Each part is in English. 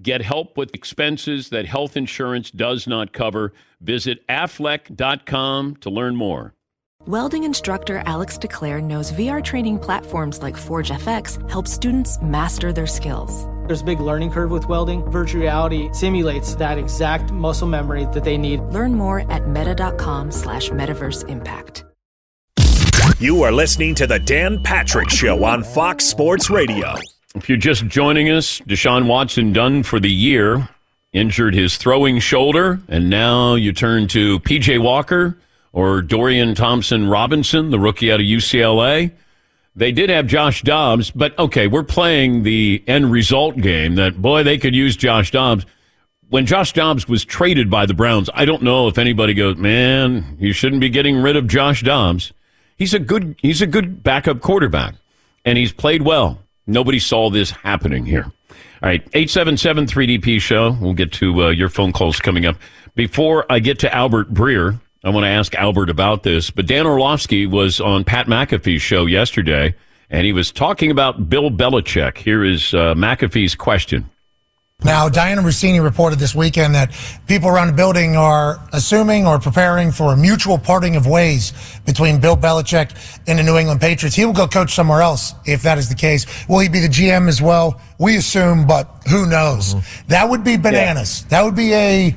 Get help with expenses that health insurance does not cover. Visit aflac.com to learn more. Welding instructor Alex DeClaire knows VR training platforms like Forge FX help students master their skills. There's a big learning curve with welding. Virtual reality simulates that exact muscle memory that they need. Learn more at meta.com slash metaverse impact. You are listening to the Dan Patrick Show on Fox Sports Radio. If you're just joining us, Deshaun Watson done for the year, injured his throwing shoulder, and now you turn to PJ Walker or Dorian Thompson Robinson, the rookie out of UCLA. They did have Josh Dobbs, but okay, we're playing the end result game that, boy, they could use Josh Dobbs. When Josh Dobbs was traded by the Browns, I don't know if anybody goes, man, you shouldn't be getting rid of Josh Dobbs. He's a good, he's a good backup quarterback, and he's played well. Nobody saw this happening here. All right, 877 3DP show. We'll get to uh, your phone calls coming up. Before I get to Albert Breer, I want to ask Albert about this. But Dan Orlovsky was on Pat McAfee's show yesterday, and he was talking about Bill Belichick. Here is uh, McAfee's question. Now, Dianna Russini reported this weekend that people around the building are assuming or preparing for a mutual parting of ways between Bill Belichick and the New England Patriots. He will go coach somewhere else if that is the case. Will he be the GM as well? We assume, but who knows? Mm-hmm. That would be bananas. Yeah. That would be a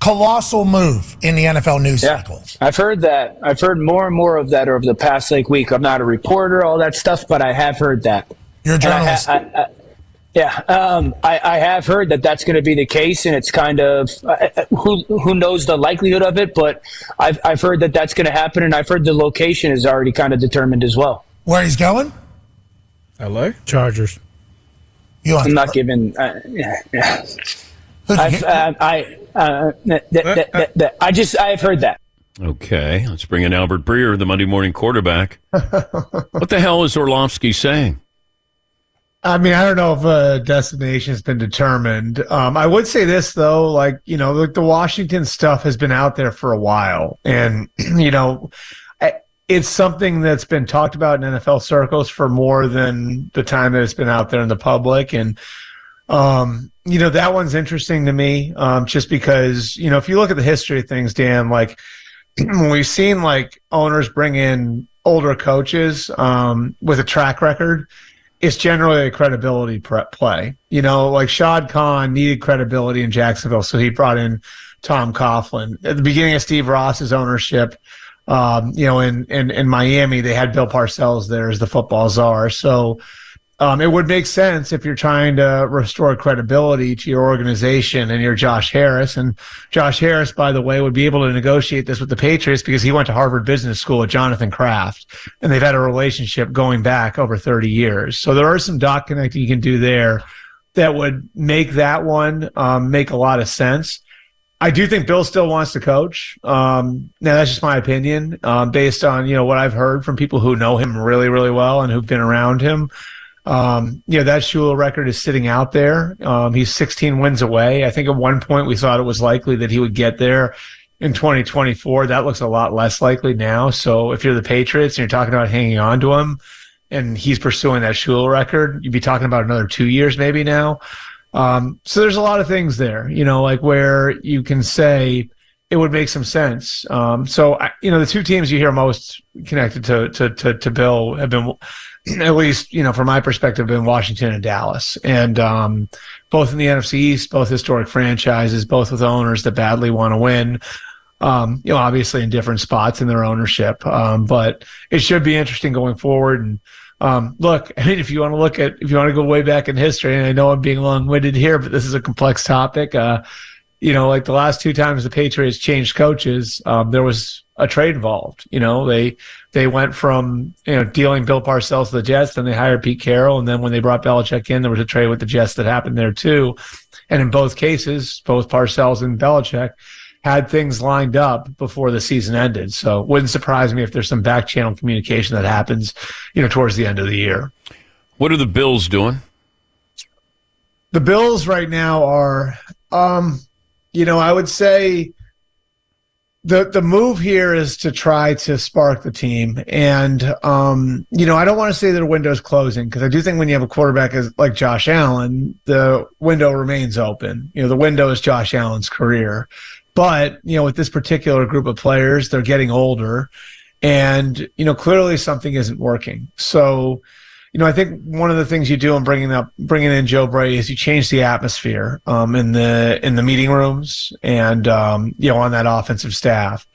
colossal move in the NFL news yeah. cycle. I've heard that. I've heard more and more of that over the past like week. I'm not a reporter, all that stuff, but I have heard that. You're a journalist. I, I, yeah, um, I, I, have heard that that's going to be the case, and it's kind of uh, uh, who who knows the likelihood of it, but I've I've heard that that's going to happen, and I've heard the location is already kind of determined as well. Where he's going? L.A. Chargers. You I'm not giving. Uh, yeah, yeah. Uh, I uh, th- th- th- I just I've heard that. Okay, let's bring in Albert Breer, the Monday morning quarterback. what the hell is Orlovsky saying? I mean, I don't know if a destination has been determined. Um, I would say this though, like you know, like the Washington stuff has been out there for a while, and you know, it's something that's been talked about in NFL circles for more than the time that it's been out there in the public, and um, you know, that one's interesting to me, um, just because you know, if you look at the history of things, Dan, like we've seen like owners bring in older coaches um, with a track record it's generally a credibility play. You know, like Shad Khan needed credibility in Jacksonville, so he brought in Tom Coughlin. At the beginning of Steve Ross's ownership, um, you know, in, in, in Miami, they had Bill Parcells there as the football czar. So um, it would make sense if you're trying to restore credibility to your organization and you're Josh Harris. And Josh Harris, by the way, would be able to negotiate this with the Patriots because he went to Harvard Business School with Jonathan Kraft and they've had a relationship going back over 30 years. So there are some dot connecting you can do there that would make that one um, make a lot of sense. I do think Bill still wants to coach. Um, now that's just my opinion, um, based on you know what I've heard from people who know him really, really well and who've been around him. Um, you know, that Shula record is sitting out there. Um, he's 16 wins away. I think at one point we thought it was likely that he would get there in 2024. That looks a lot less likely now. So if you're the Patriots and you're talking about hanging on to him and he's pursuing that Shula record, you'd be talking about another two years maybe now. Um, so there's a lot of things there, you know, like where you can say it would make some sense. Um, so, I, you know, the two teams you hear most connected to, to, to, to Bill have been, at least, you know, from my perspective, in Washington and Dallas. And, um, both in the NFC East, both historic franchises, both with owners that badly want to win. Um, you know, obviously in different spots in their ownership. Um, but it should be interesting going forward. And, um, look, I mean, if you want to look at, if you want to go way back in history, and I know I'm being long winded here, but this is a complex topic. Uh, you know, like the last two times the Patriots changed coaches, um, there was a trade involved. You know, they they went from you know dealing Bill Parcells to the Jets, then they hired Pete Carroll, and then when they brought Belichick in, there was a trade with the Jets that happened there too. And in both cases, both Parcells and Belichick had things lined up before the season ended. So it wouldn't surprise me if there's some back channel communication that happens, you know, towards the end of the year. What are the Bills doing? The Bills right now are um you know, I would say the the move here is to try to spark the team, and um, you know, I don't want to say that the window's closing because I do think when you have a quarterback as like Josh Allen, the window remains open. You know, the window is Josh Allen's career, but you know, with this particular group of players, they're getting older, and you know, clearly something isn't working. So you know, I think one of the things you do in bringing up bringing in Joe Brady is you change the atmosphere um, in the in the meeting rooms and um, you know on that offensive staff.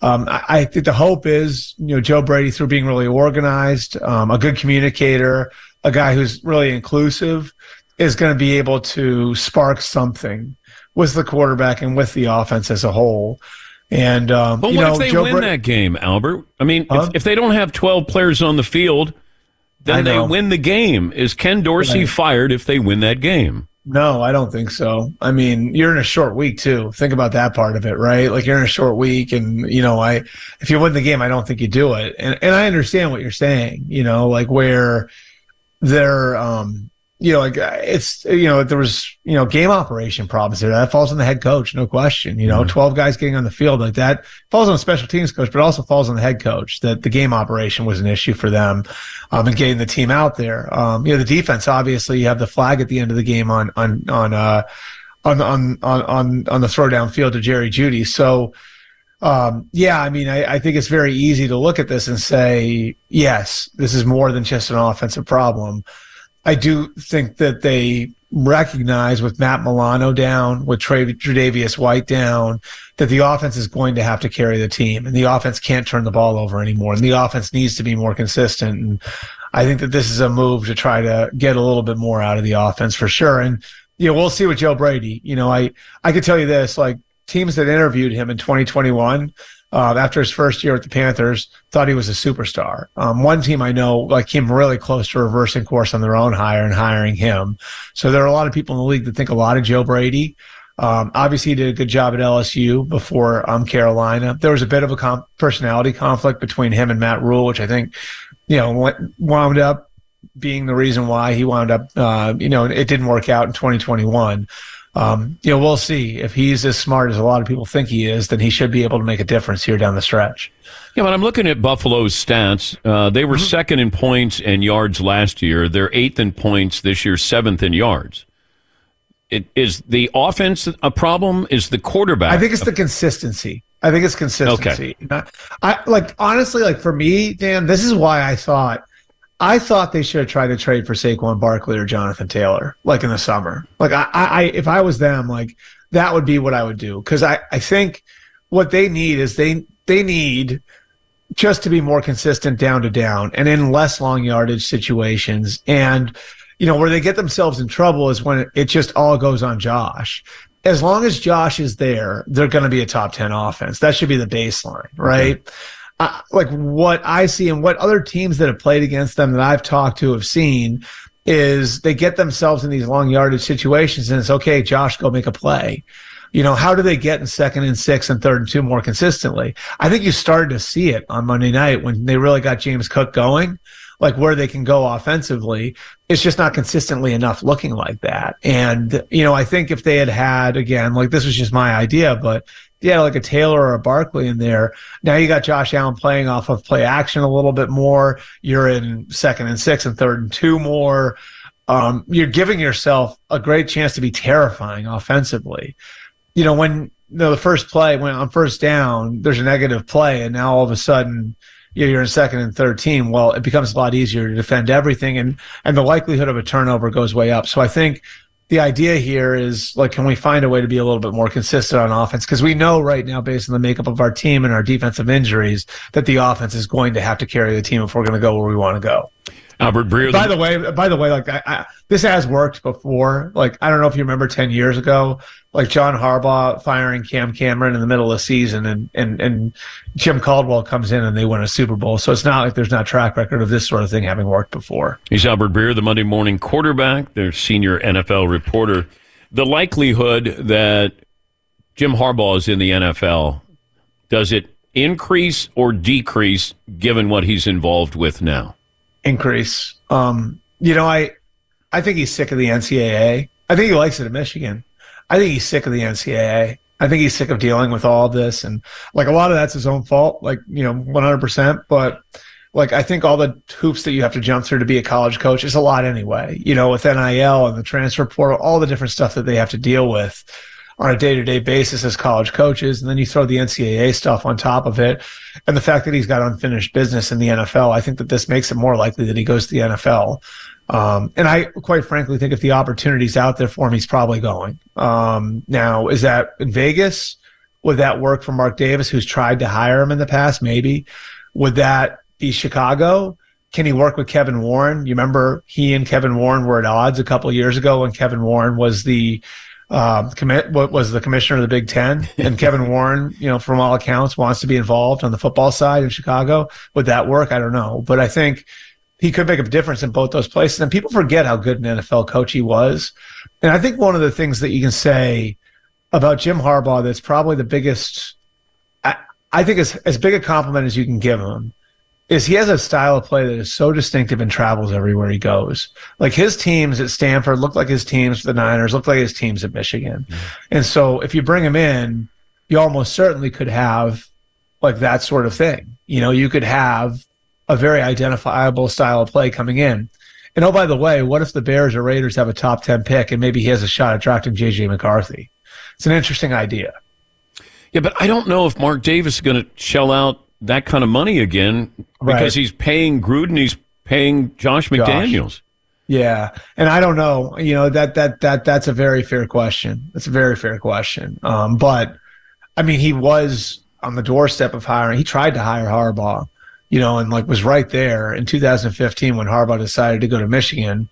Um, I, I, think the hope is you know Joe Brady through being really organized, um, a good communicator, a guy who's really inclusive, is going to be able to spark something with the quarterback and with the offense as a whole. And um, but what know, if they Joe win Bra- that game, Albert? I mean, huh? if, if they don't have twelve players on the field then they win the game. Is Ken Dorsey right. fired if they win that game? No, I don't think so. I mean, you're in a short week too. Think about that part of it, right? Like you're in a short week and you know, I if you win the game, I don't think you do it. And and I understand what you're saying, you know, like where they're um you know, like it's you know, there was you know game operation problems there. That falls on the head coach, no question. You know, mm-hmm. twelve guys getting on the field like that falls on the special teams coach, but also falls on the head coach. That the game operation was an issue for them, um, and getting the team out there. Um, you know, the defense obviously you have the flag at the end of the game on on on uh on on on on, on the throwdown field to Jerry Jeudy. So. Um, yeah, I mean, I, I, think it's very easy to look at this and say, yes, this is more than just an offensive problem. I do think that they recognize with Matt Milano down, with Trey, Tre'Davious White down, that the offense is going to have to carry the team, and the offense can't turn the ball over anymore, and the offense needs to be more consistent. And I think that this is a move to try to get a little bit more out of the offense for sure. And you know, we'll see with Joe Brady. You know, I I could tell you this: like teams that interviewed him in 2021 uh, after his first year with the Panthers, thought he was a superstar. Um, one team I know like came really close to reversing course on their own hire and hiring him. So there are a lot of people in the league that think a lot of Joe Brady. Um, obviously, he did a good job at LSU before um, Carolina. There was a bit of a personality conflict between him and Matt Rhule, which I think, you know, wound up being the reason why he wound up, uh, you know, it didn't work out in 2021 um, you know, we'll see if he's as smart as a lot of people think he is. Then he should be able to make a difference here down the stretch. Yeah, but I'm looking at Buffalo's stats. Uh, they were mm-hmm. second in points and yards last year. They're eighth in points this year, seventh in yards. It, is the offense a problem? Is the quarterback? I think it's the consistency. I think it's consistency. Okay. I like honestly, like for me, Dan, this is why I thought I thought they should have tried to trade for Saquon Barkley or Jonathan Taylor, like in the summer. Like I, I if I was them, like that would be what I would do. Cause I, I think what they need is they, they need just to be more consistent down to down and in less long yardage situations. And, you know, where they get themselves in trouble is when it just all goes on Josh. As long as Josh is there, they're going to be a top 10 offense. That should be the baseline, right? Okay like what I see and what other teams that have played against them that I've talked to have seen is they get themselves in these long yardage situations and it's okay, Josh, go make a play. You know, how do they get in second and six and third and two more consistently? I think you started to see it on Monday night when they really got James Cook going, like where they can go offensively. It's just not consistently enough looking like that. And, you know, I think if they had had, again, like this was just my idea, but yeah, like a Taylor or a Barkley in there. Now you got Josh Allen playing off of play action a little bit more. You're in second and six and third and two more. Um, you're giving yourself a great chance to be terrifying offensively. You know, when you know, the first play went on first down, there's a negative play, and now all of a sudden you're in second and third team. Well, it becomes a lot easier to defend everything, and and the likelihood of a turnover goes way up. So I think the idea here is like, can we find a way to be a little bit more consistent on offense? Because we know right now, based on the makeup of our team and our defensive injuries, that the offense is going to have to carry the team if we're going to go where we want to go. Albert Breer. By the way, by the way, like I, I, this has worked before. Like I don't know if you remember ten years ago, like John Harbaugh firing Cam Cameron in the middle of the season, and and and Jim Caldwell comes in and they win a Super Bowl. So it's not like there's not track record of this sort of thing having worked before. He's Albert Breer, the Monday Morning quarterback, their senior NFL reporter. The likelihood that Jim Harbaugh is in the NFL does it increase or decrease given what he's involved with now? Increase. Um, you know, I I think he's sick of the NCAA. I think he likes it at Michigan. I think he's sick of the NCAA. I think he's sick of dealing with all this and like a lot of that's his own fault, like, you know, 100%. But like, I think all the hoops that you have to jump through to be a college coach is a lot anyway, you know, with NIL and the transfer portal, all the different stuff that they have to deal with on a day to day basis as college coaches. And then you throw the NCAA stuff on top of it. And the fact that he's got unfinished business in the NFL, I think that this makes it more likely that he goes to the NFL. Um, and I quite frankly think if the opportunity's out there for him, he's probably going. Um, now, is that in Vegas? Would that work for Mark Davis, who's tried to hire him in the past? Maybe. Would that be Chicago? Can he work with Kevin Warren? You remember he and Kevin Warren were at odds a couple years ago when Kevin Warren was the um, commit what was the commissioner of the Big Ten, and Kevin Warren, you know, from all accounts, wants to be involved on the football side in Chicago. Would that work? I don't know, but I think he could make a difference in both those places. And people forget how good an NFL coach he was. And I think one of the things that you can say about Jim Harbaugh that's probably the biggest, I, I think, is as big a compliment as you can give him is he has a style of play that is so distinctive and travels everywhere he goes. Like his teams at Stanford look like his teams for the Niners, look like his teams at Michigan. Mm-hmm. And so if you bring him in, you almost certainly could have like that sort of thing. You know, you could have a very identifiable style of play coming in. And oh, by the way, what if the Bears or Raiders have a top 10 pick and maybe he has a shot at drafting JJ McCarthy? It's an interesting idea. Yeah, but I don't know if Mark Davis is going to shell out that kind of money again because right. he's paying Gruden, he's paying Josh McDaniels. Josh. Yeah, and I don't know. You know that that that that's a very fair question. That's a very fair question. Um, but I mean, he was on the doorstep of hiring. He tried to hire Harbaugh, you know, and like was right there in 2015 when Harbaugh decided to go to Michigan.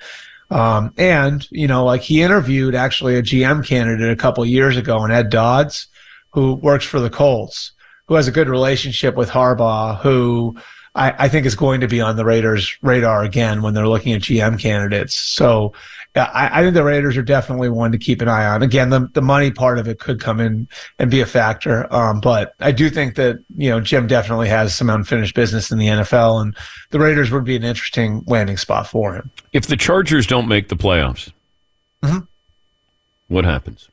Um, and you know, like he interviewed actually a GM candidate a couple years ago, and Ed Dodds, who works for the Colts who has a good relationship with Harbaugh, who I, I, think is going to be on the Raiders' radar again when they're looking at GM candidates. So I, I, think the Raiders are definitely one to keep an eye on. Again, the, the money part of it could come in and be a factor. Um, but I do think that, you know, Jim definitely has some unfinished business in the NFL and the Raiders would be an interesting landing spot for him. If the Chargers don't make the playoffs, mm-hmm. what happens?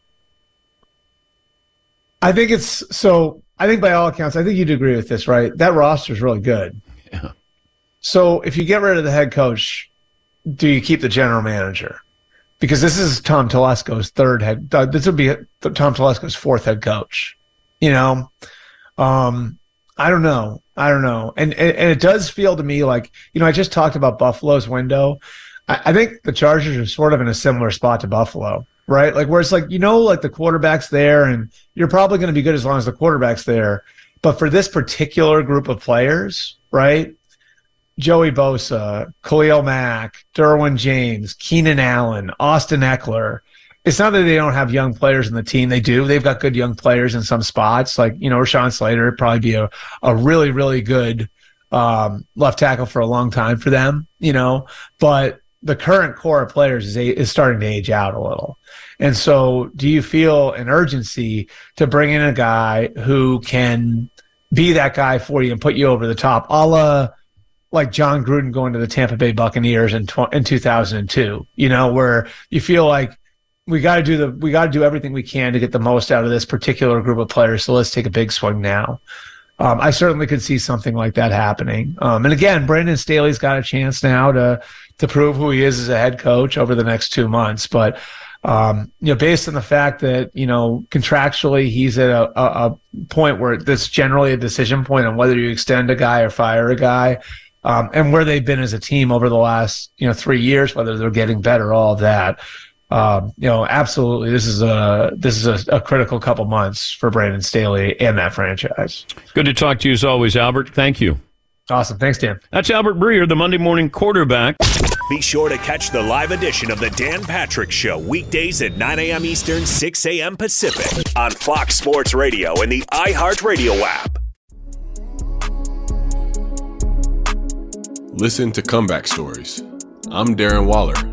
I think it's so I think by all accounts, I think you'd agree with this, right? That roster is really good. Yeah. So if you get rid of the head coach, do you keep the general manager? Because this is Tom Telesco's third head. Uh, this would be Tom Telesco's fourth head coach. You know, um, I don't know. I don't know. And, and, and it does feel to me like you know I just talked about Buffalo's window. I, I think the Chargers are sort of in a similar spot to Buffalo right? Like where it's like, you know, like the quarterback's there and you're probably going to be good as long as the quarterback's there. But for this particular group of players, right? Joey Bosa, Khalil Mack, Derwin James, Keenan Allen, Austin Ekeler. It's not that they don't have young players in the team. They do. They've got good young players in some spots. Like, you know, Rashawn Slater would probably be a, a really, really good um, left tackle for a long time for them, you know. But the current core of players is, is starting to age out a little. And so, do you feel an urgency to bring in a guy who can be that guy for you and put you over the top, a la like Jon Gruden going to the Tampa Bay Buccaneers in, tw- in 2002, you know, where you feel like we got to do the we got to do everything we can to get the most out of this particular group of players. So let's take a big swing now. Um, I certainly could see something like that happening. Um, and again, Brandon Staley's got a chance now to to prove who he is as a head coach over the next two months. But um, you know, based on the fact that you know contractually he's at a, a, a point where that's generally a decision point on whether you extend a guy or fire a guy. Um, and where they've been as a team over the last you know three years, whether they're getting better, all of that um, you know, absolutely, this is a this is a, a, critical couple months for Brandon Staley and that franchise. Good to talk to you as always, Albert. Thank you. Awesome. Thanks, Dan. That's Albert Breer, the Monday morning quarterback. Be sure to catch the live edition of the Dan Patrick Show weekdays at 9 a.m. Eastern, 6 a.m. Pacific on Fox Sports Radio and the iHeartRadio app. Listen to comeback stories. I'm Darren Waller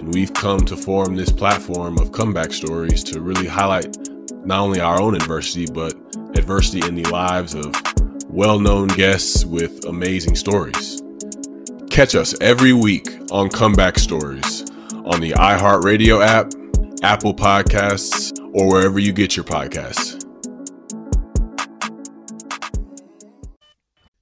And we've come to form this platform of comeback stories to really highlight not only our own adversity, but adversity in the lives of well known guests with amazing stories. Catch us every week on Comeback Stories on the iHeartRadio app, Apple Podcasts, or wherever you get your podcasts.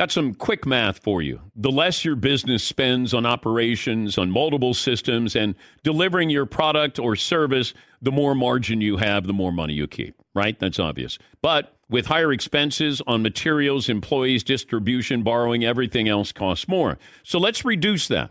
Got some quick math for you. The less your business spends on operations, on multiple systems, and delivering your product or service, the more margin you have, the more money you keep, right? That's obvious. But with higher expenses on materials, employees, distribution, borrowing, everything else costs more. So let's reduce that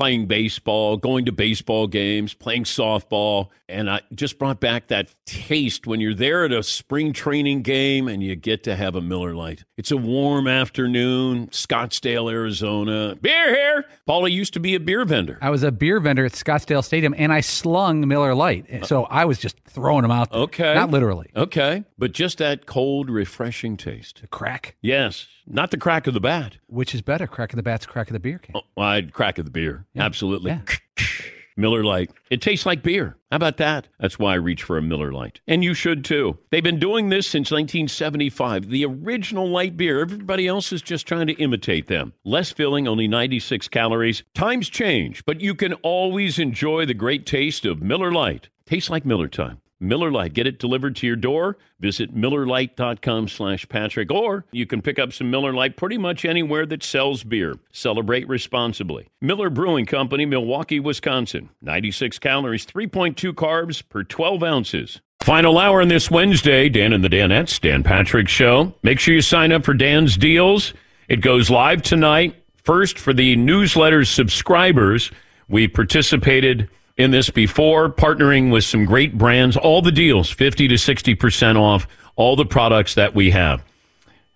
playing baseball, going to baseball games, playing softball. And I just brought back that taste when you're there at a spring training game and you get to have a Miller Lite. It's a warm afternoon, Scottsdale, Arizona. Beer here. Paulie used to be a beer vendor. I was a beer vendor at Scottsdale Stadium and I slung Miller Lite. Uh, so I was just throwing them out there. Okay. Not literally. Okay. But just that cold, refreshing taste. The crack? Yes. Not the crack of the bat. Which is better, crack of the bat's crack of the beer can? Oh, I'd crack of the beer. Yeah. Absolutely. Yeah. Miller Lite. It tastes like beer. How about that? That's why I reach for a Miller Lite. And you should too. They've been doing this since 1975. The original light beer. Everybody else is just trying to imitate them. Less filling, only 96 calories. Times change, but you can always enjoy the great taste of Miller Lite. Tastes like Miller time. Miller Lite. Get it delivered to your door. Visit MillerLite.com slash Patrick. Or you can pick up some Miller Lite pretty much anywhere that sells beer. Celebrate responsibly. Miller Brewing Company, Milwaukee, Wisconsin. 96 calories, 3.2 carbs per 12 ounces. Final hour on this Wednesday, Dan and the Danettes, Dan Patrick Show. Make sure you sign up for Dan's Deals. It goes live tonight. First, for the newsletter subscribers, we participated in this before, partnering with some great brands. All the deals, 50 to 60% off all the products that we have.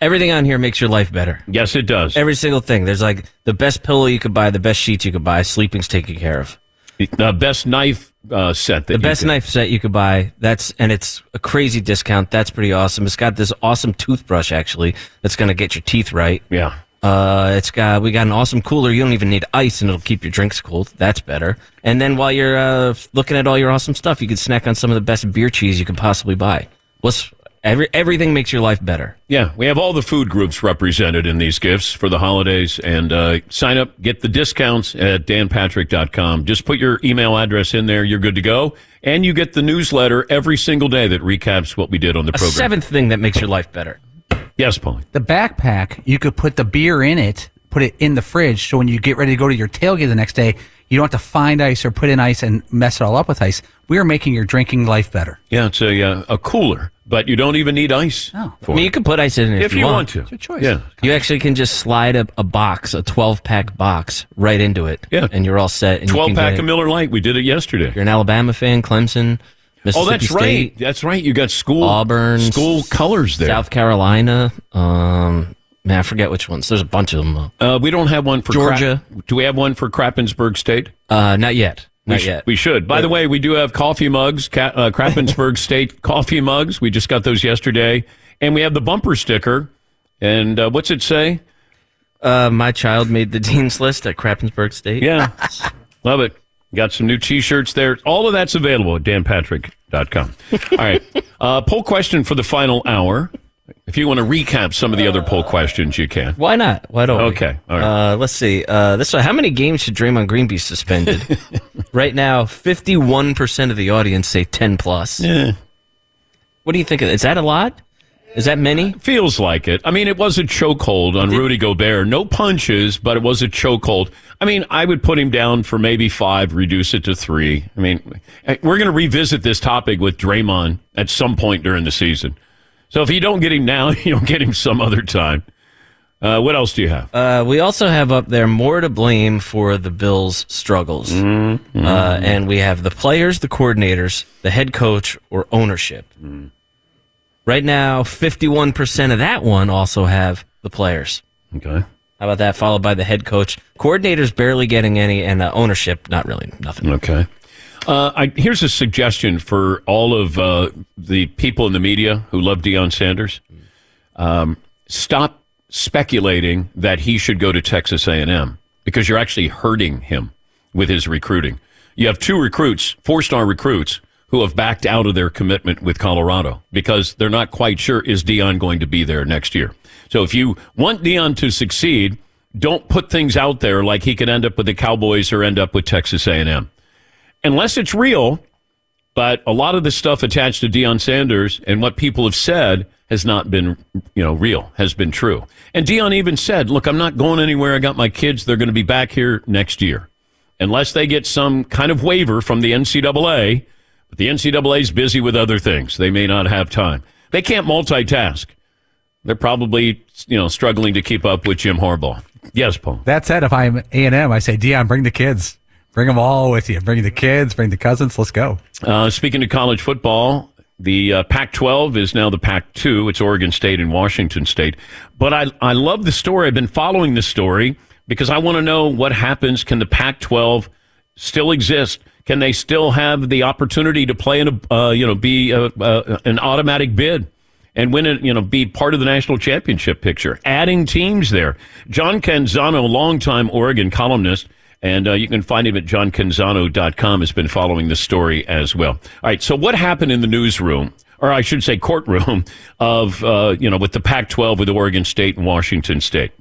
Everything on here makes your life better. Yes, it does. Every single thing. There's like the best pillow you could buy, the best sheets you could buy. Sleeping's taken care of. The best knife uh, set that the best could- knife set you could buy. That's and it's a crazy discount. That's pretty awesome. It's got this awesome toothbrush actually that's going to get your teeth right. Yeah. Uh, it's got we got an awesome cooler. You don't even need ice, and it'll keep your drinks cold. That's better. And then while you're uh, looking at all your awesome stuff, you can snack on some of the best beer cheese you could possibly buy. What's every everything makes your life better. Yeah, we have all the food groups represented in these gifts for the holidays. And uh, sign up, get the discounts at danpatrick.com. Just put your email address in there. You're good to go. And you get the newsletter every single day that recaps what we did on the A program. seventh thing that makes your life better. Yes, Paul. The backpack, you could put the beer in it, put it in the fridge, so when you get ready to go to your tailgate the next day, you don't have to find ice or put in ice and mess it all up with ice. We are making your drinking life better. Yeah, it's a, uh, a cooler, but you don't even need ice. Oh. for I mean, it. you can put ice in it if, If you want to. It's your choice. Yeah. You actually can just slide a, a box, a 12 pack box, right into it. Yeah. And you're all set. And you 12 can pack get of it. Miller Lite. We did it yesterday. You're an Alabama fan, Clemson, Mississippi Oh, that's State, right. That's right. You got school Auburn, school colors there. South Carolina. Um, man, I forget which ones. There's a bunch of them. Though. Uh, we don't have one for Georgia. Crap- do we have one for Krappensburg State? Uh, not yet. We Not sh- yet. We should. By the way, we do have coffee mugs, Ca- uh, Krappensburg State coffee mugs. We just got those yesterday, and we have the bumper sticker. And uh, what's it say? Uh, my child made the dean's list at Krappensburg State. Yeah, love it. Got some new T-shirts there. All of that's available at danpatrick.com. All right. Uh, poll question for the final hour. If you want to recap some of the other poll questions, you can. Why not? Why don't we? Okay. All right. Uh, let's see. Uh, this one. How many games should Draymond Green be suspended? right now, fifty-one percent of the audience say ten plus. Yeah. What do you think? of Is that a lot? Is that many? Feels like it. I mean, it was a chokehold on Rudy Gobert. No punches, but it was a chokehold. I mean, I would put him down for maybe five, reduce it to three. I mean, we're going to revisit this topic with Draymond at some point during the season. So if you don't get him now, you don't get him some other time. Uh, what else do you have? Uh, we also have up there more to blame for the Bills' struggles. Mm-hmm. Uh, and we have the players, the coordinators, the head coach, or ownership. Mm. Right now, 51% of that one also have the players. Okay. How about that? Followed by the head coach. Coordinators barely getting any, and uh, ownership, not really, nothing. Okay. Uh, I, here's a suggestion for all of uh, the people in the media who love Deion Sanders. Um, stop speculating that he should go to Texas A&M because you're actually hurting him with his recruiting. You have two recruits, four-star recruits, who have backed out of their commitment with Colorado because they're not quite sure is Deion going to be there next year. So if you want Deion to succeed, don't put things out there like he could end up with the Cowboys or end up with Texas A&M. Unless it's real, but a lot of the stuff attached to Deion Sanders and what people have said has not been, you know, real, has been true. And Deion even said, "Look, I'm not going anywhere. I got my kids. They're going to be back here next year, unless they get some kind of waiver from the NCAA." But the NCAA is busy with other things. They may not have time. They can't multitask. They're probably, you know, struggling to keep up with Jim Harbaugh. Yes, Paul. That said, if I'm A and M, I say, Deion, bring the kids, bring them all with you. Bring the kids, bring the cousins. Let's go. Uh, speaking of college football, the uh, Pac-12 is now the Pac-2. It's Oregon State and Washington State. But I, I love the story. I've been following the story because I want to know what happens. Can the Pac-12 still exist? Can they still have the opportunity to play in a, uh, you know, be a, uh, an automatic bid? and win it, you know, be part of the national championship picture. Adding teams there. John Canzano, longtime Oregon columnist And uh, you can find him at johncanzano.com. Has been following the story as well. All right. So what happened in the newsroom, or I should say courtroom, of uh, you know with the Pac-12 with Oregon State and Washington State?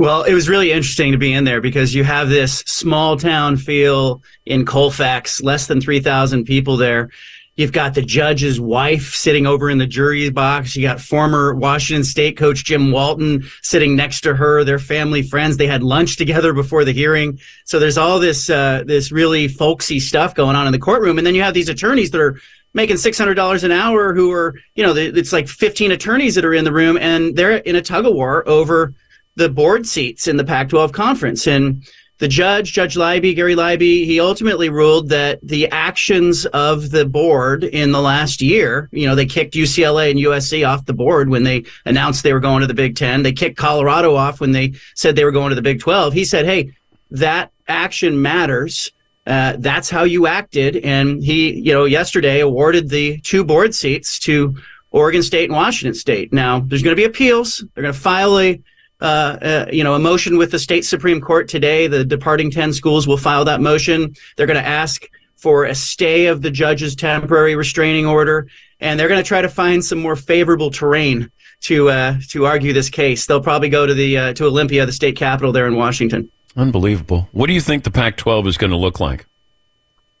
Well, it was really interesting to be in there because you have this small town feel in Colfax, less than 3,000 people there. You've got the judge's wife sitting over in the jury box. You got former Washington State coach Jim Walden sitting next to her. Their family friends. They had lunch together before the hearing. So there's all this uh, this really folksy stuff going on in the courtroom, and then you have these attorneys that are making six hundred dollars an hour who are you know it's like fifteen attorneys that are in the room, and they're in a tug of war over the board seats in the Pac-12 conference. And the judge, Judge Libey, Gary Libey, he ultimately ruled that the actions of the board in the last year, you know, they kicked UCLA and USC off the board when they announced they were going to the Big Ten. They kicked Colorado off when they said they were going to the Big 12. He said, hey, that action matters. Uh, that's how you acted. And he, you know, yesterday awarded the two board seats to Oregon State and Washington State. Now, there's going to be appeals. They're going to file a uh, uh, you know, a motion with the state Supreme Court today. The departing 10 schools will file that motion. They're going to ask for a stay of the judge's temporary restraining order, and they're going to try to find some more favorable terrain to uh, to argue this case. They'll probably go to the uh, to Olympia, the state capital there in Washington. Unbelievable. What do you think the Pac-12 is going to look like?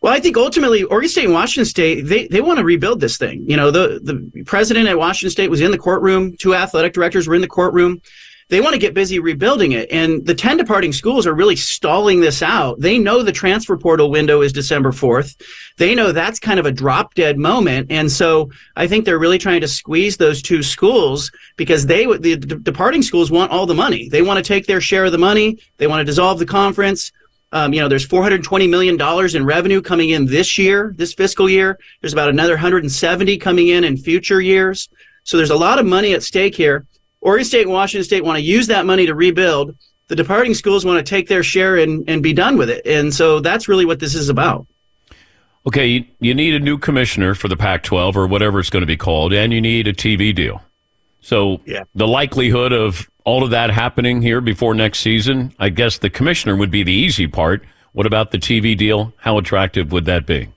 Well, I think ultimately Oregon State and Washington State they they want to rebuild this thing. You know, the the president at Washington State was in the courtroom. Two athletic directors were in the courtroom they want to get busy rebuilding it. And the 10 departing schools are really stalling this out. They know the transfer portal window is December 4th. They know that's kind of a drop dead moment. And so I think they're really trying to squeeze those two schools because they, the, the departing schools want all the money. They want to take their share of the money. They want to dissolve the conference. Um, you know, there's 420 million dollars in revenue coming in this year, this fiscal year. There's about another 170 coming in in future years. So there's a lot of money at stake here. Oregon State and Washington State want to use that money to rebuild. The departing schools want to take their share and, and be done with it. And so that's really what this is about. Okay, you, you need a new commissioner for the Pac 12 or whatever it's going to be called, and you need a TV deal. So yeah. the likelihood of all of that happening here before next season, I guess the commissioner would be the easy part. What about the TV deal? How attractive would that be?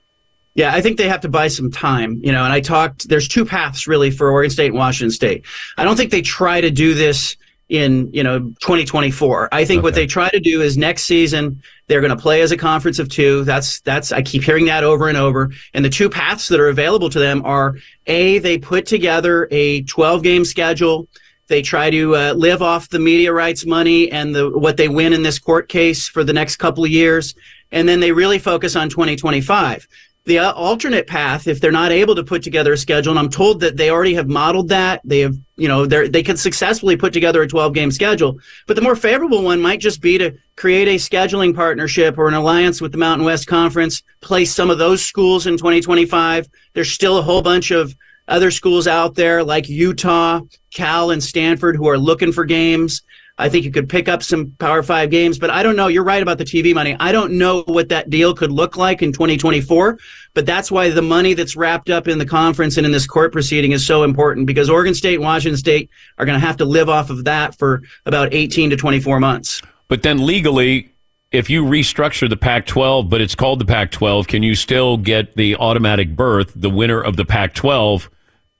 Yeah, I think they have to buy some time, you know, and I talked, there's two paths really for Oregon State and Washington State. I don't think they try to do this in, you know, 2024. I think okay. what they try to do is next season, they're going to play as a conference of two. That's, that's, I keep hearing that over and over. And the two paths that are available to them are A, they put together a 12 game schedule. They try to uh, live off the media rights money and the, what they win in this court case for the next couple of years. And then they really focus on 2025 the uh, alternate path if they're not able to put together a schedule and i'm told that they already have modeled that they have you know they they can successfully put together a 12 game schedule but the more favorable one might just be to create a scheduling partnership or an alliance with the mountain west conference place some of those schools in 2025 there's still a whole bunch of other schools out there like utah cal and stanford who are looking for games I think you could pick up some Power Five games, but I don't know. You're right about the TV money. I don't know what that deal could look like in 2024, but that's why the money that's wrapped up in the conference and in this court proceeding is so important because Oregon State and Washington State are going to have to live off of that for about 18 to 24 months. But then legally, if you restructure the Pac 12, but it's called the Pac 12, can you still get the automatic berth, the winner of the Pac 12,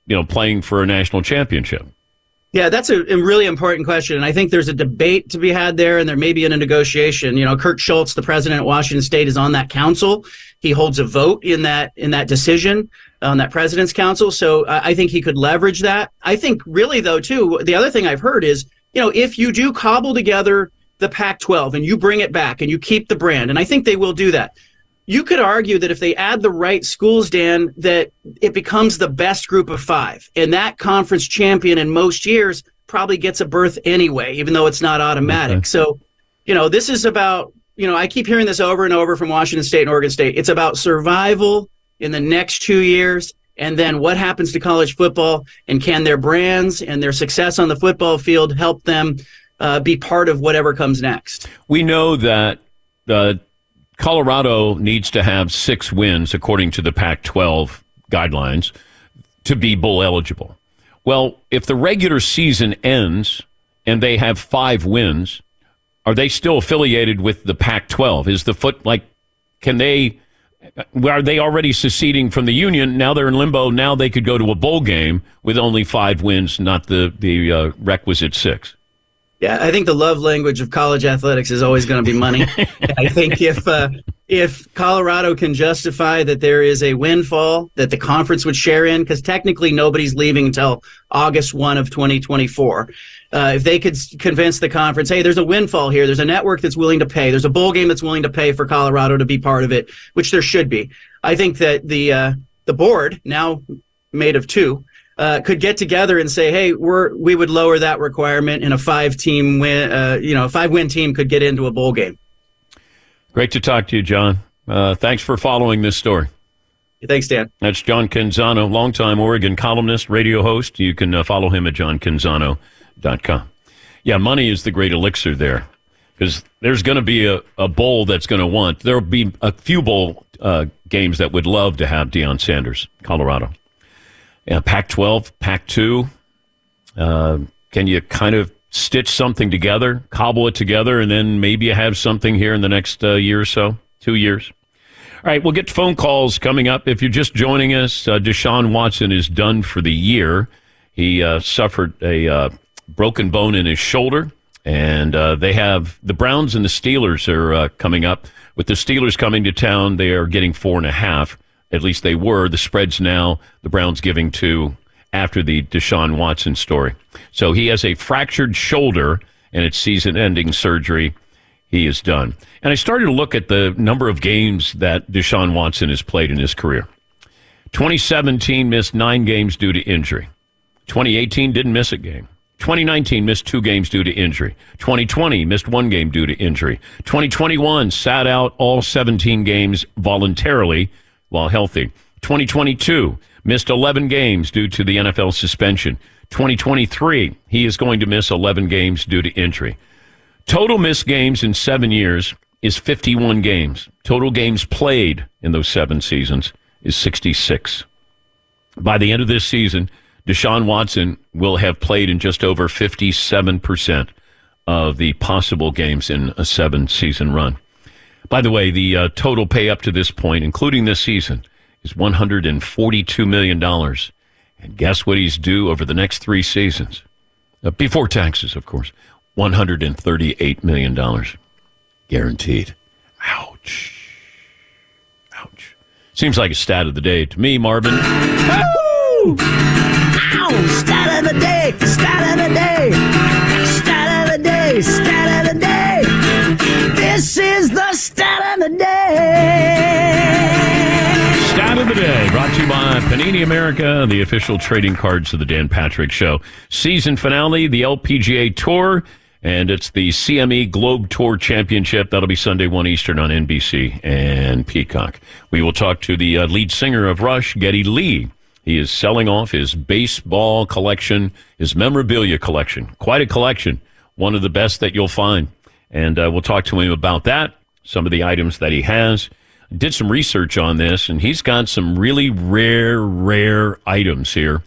you know, playing for a national championship? Yeah, that's a, a, really important question. And I think there's a debate to be had there, and there may be in a negotiation. You know, Kirk Schulz, the president at Washington State, is on that council. He holds a vote in that in that decision on that president's council. So I think he could leverage that. I think really though too, the other thing I've heard is, you know, if you do cobble together the Pac-12 and you bring it back and you keep the brand, and I think they will do that you could argue that if they add the right schools, Dan, that it becomes the best group of five. And that conference champion in most years probably gets a berth anyway, even though it's not automatic. Okay. So, you know, this is about, you know, I keep hearing this over and over from Washington State and Oregon State. It's about survival in the next two years. And then what happens to college football? And can their brands and their success on the football field help them uh, be part of whatever comes next? We know that the Colorado needs to have six wins, according to the Pac 12 guidelines, to be bowl eligible. Well, if the regular season ends and they have five wins, are they still affiliated with the Pac-12? Is the foot like? Can they? Are they already seceding from the union? Now they're in limbo. Now they could go to a bowl game with only five wins, not the the uh, requisite six. Yeah, I think the love language of college athletics is always going to be money. I think if uh, if Colorado can justify that there is a windfall that the conference would share in, because technically nobody's leaving until August one of 2024. Uh, if they could convince the conference, hey, there's a windfall here, there's a network that's willing to pay, there's a bowl game that's willing to pay for Colorado to be part of it, which there should be. I think that the uh, the board now made of two uh, could get together and say, "Hey, we're we would lower that requirement, and a five team win, uh, you know, a five win team could get into a bowl game." Great to talk to you, John. Uh, thanks for following this story. Thanks, Dan. That's John Canzano, longtime Oregon columnist, radio host. You can uh, follow him at johncanzano.com. Yeah, money is the great elixir there because there's going to be a, a bowl that's going to want. There will be a few bowl uh, games that would love to have Deion Sanders, Colorado. Yeah, Pac 12, Pac 2. Uh, can you kind of stitch something together, cobble it together, and then maybe you have something here in the next uh, year or so, two years? All right, we'll get phone calls coming up. If you're just joining us, uh, Deshaun Watson is done for the year. He uh, suffered a uh, broken bone in his shoulder, and uh, they have the Browns and the Steelers are coming up. With the Steelers coming to town, they are getting four and a half. At least they were. The spread's now the Browns giving two after the Deshaun Watson story. So he has a fractured shoulder and it's season ending surgery. He is done. And I started to look at the number of games that Deshaun Watson has played in his career. 2017 missed nine games due to injury. 2018 didn't miss a game. 2019 missed two games due to injury. 2020 missed one game due to injury. 2021 sat out all 17 games voluntarily while healthy. 2022 missed 11 games due to the NFL suspension. 2023, he is going to miss 11 games due to injury. Total missed games in seven years is 51 games. Total games played in those seven seasons is 66. By the end of this season, Deshaun Watson will have played in just over 57% of the possible games in a seven season run. By the way, the uh, total pay up to this point, including this season, is $142 million. And guess what he's due over the next three seasons? Uh, before taxes, of course. $138 million. Guaranteed. Ouch. Ouch. Seems like a stat of the day to me, Marvin. Ow! Stat of the day! Stat brought to you by Panini America, the official trading cards of the Dan Patrick Show. Season finale, the LPGA Tour, and it's the CME Group Tour Championship. That'll be Sunday, 1 Eastern on NBC and Peacock. We will talk to the uh, lead singer of Rush, Geddy Lee. He is selling off his baseball collection, his memorabilia collection. Quite a collection. One of the best that you'll find. And uh, we'll talk to him about that, some of the items that he has. Did some research on this, and he's got some really rare, rare items here.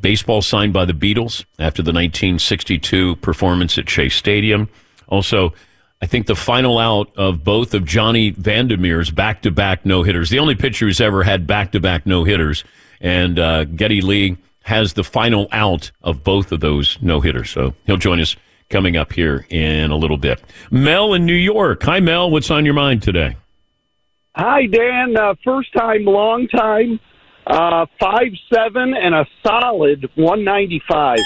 Baseball signed by the Beatles after the 1962 performance at Shea Stadium. Also, I think the final out of both of Johnny Vander Meer's back to back no hitters. The only pitcher who's ever had back to back no hitters. And uh, Geddy Lee has the final out of both of those no hitters. So he'll join us coming up here in a little bit. Mel in New York. Hi, Mel. What's on your mind today? Hi, Dan. Uh, first time, long time. Uh, five seven and a solid one ninety five.